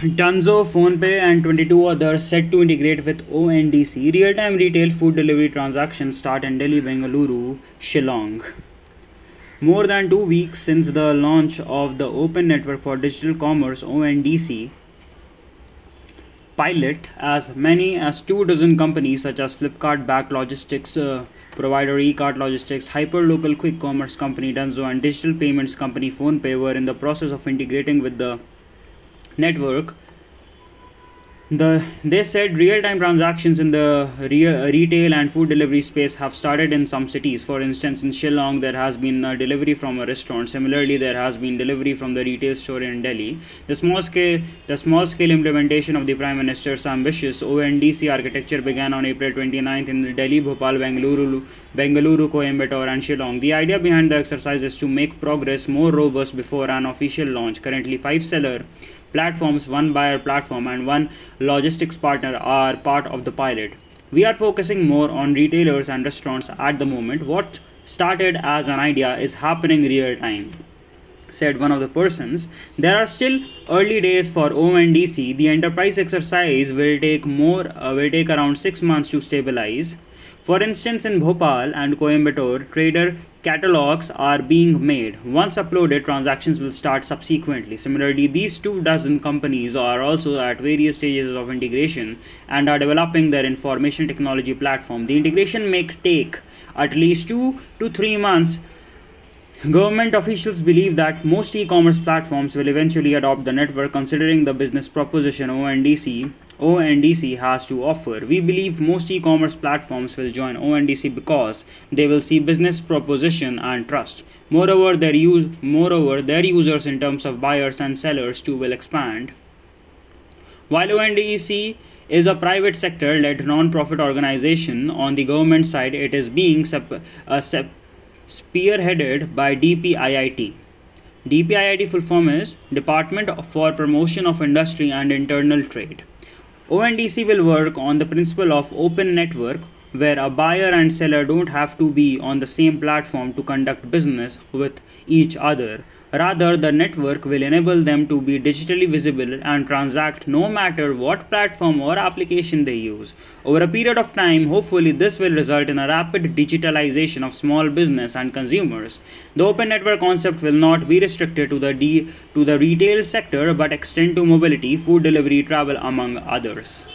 Dunzo, PhonePe, and 22 others set to integrate with ONDC. Real time retail food delivery transactions start in Delhi, Bengaluru, Shillong. More than two weeks since the launch of the Open Network for Digital Commerce ONDC pilot, as many as two dozen companies such as Flipkart backed logistics uh, provider Ekart Logistics, hyperlocal quick commerce company Dunzo, and digital payments company PhonePe were in the process of integrating with the network the they said real-time transactions in the re- retail and food delivery space have started in some cities. For instance in shillong there has been a delivery from a restaurant. Similarly there has been delivery from the retail store in delhi. The small scale the small scale implementation of the prime minister's ambitious ondc architecture began on april 29th in delhi bhopal bengaluru bengaluru coimbatore and shillong. The idea behind the exercise is to make progress more robust before an official launch. Currently five seller platforms, one buyer platform, and one logistics partner are part of the pilot. We are focusing more on retailers and restaurants at the moment. What started as an idea is happening real time said one of the persons there are still early days for ondc the enterprise exercise will take more uh, will take around 6 months to stabilize for instance, in Bhopal and Coimbatore, trader catalogs are being made. Once uploaded, transactions will start subsequently. Similarly, these two dozen companies are also at various stages of integration and are developing their information technology platform. The integration may take at least two to three months Government officials believe that most e-commerce platforms will eventually adopt the network considering the business proposition ONDC ONDC has to offer. We believe most e-commerce platforms will join ONDC because they will see business proposition and trust. Moreover, their use moreover their users in terms of buyers and sellers too will expand. While ONDC is a private sector led non-profit organization on the government side it is being sep- uh, sep- spearheaded by DPIIT. DPIIT full form is Department for Promotion of Industry and Internal Trade. ONDC will work on the principle of open network where a buyer and seller don't have to be on the same platform to conduct business with each other Rather, the network will enable them to be digitally visible and transact no matter what platform or application they use. Over a period of time, hopefully, this will result in a rapid digitalization of small business and consumers. The open network concept will not be restricted to the, D- to the retail sector but extend to mobility, food delivery, travel, among others.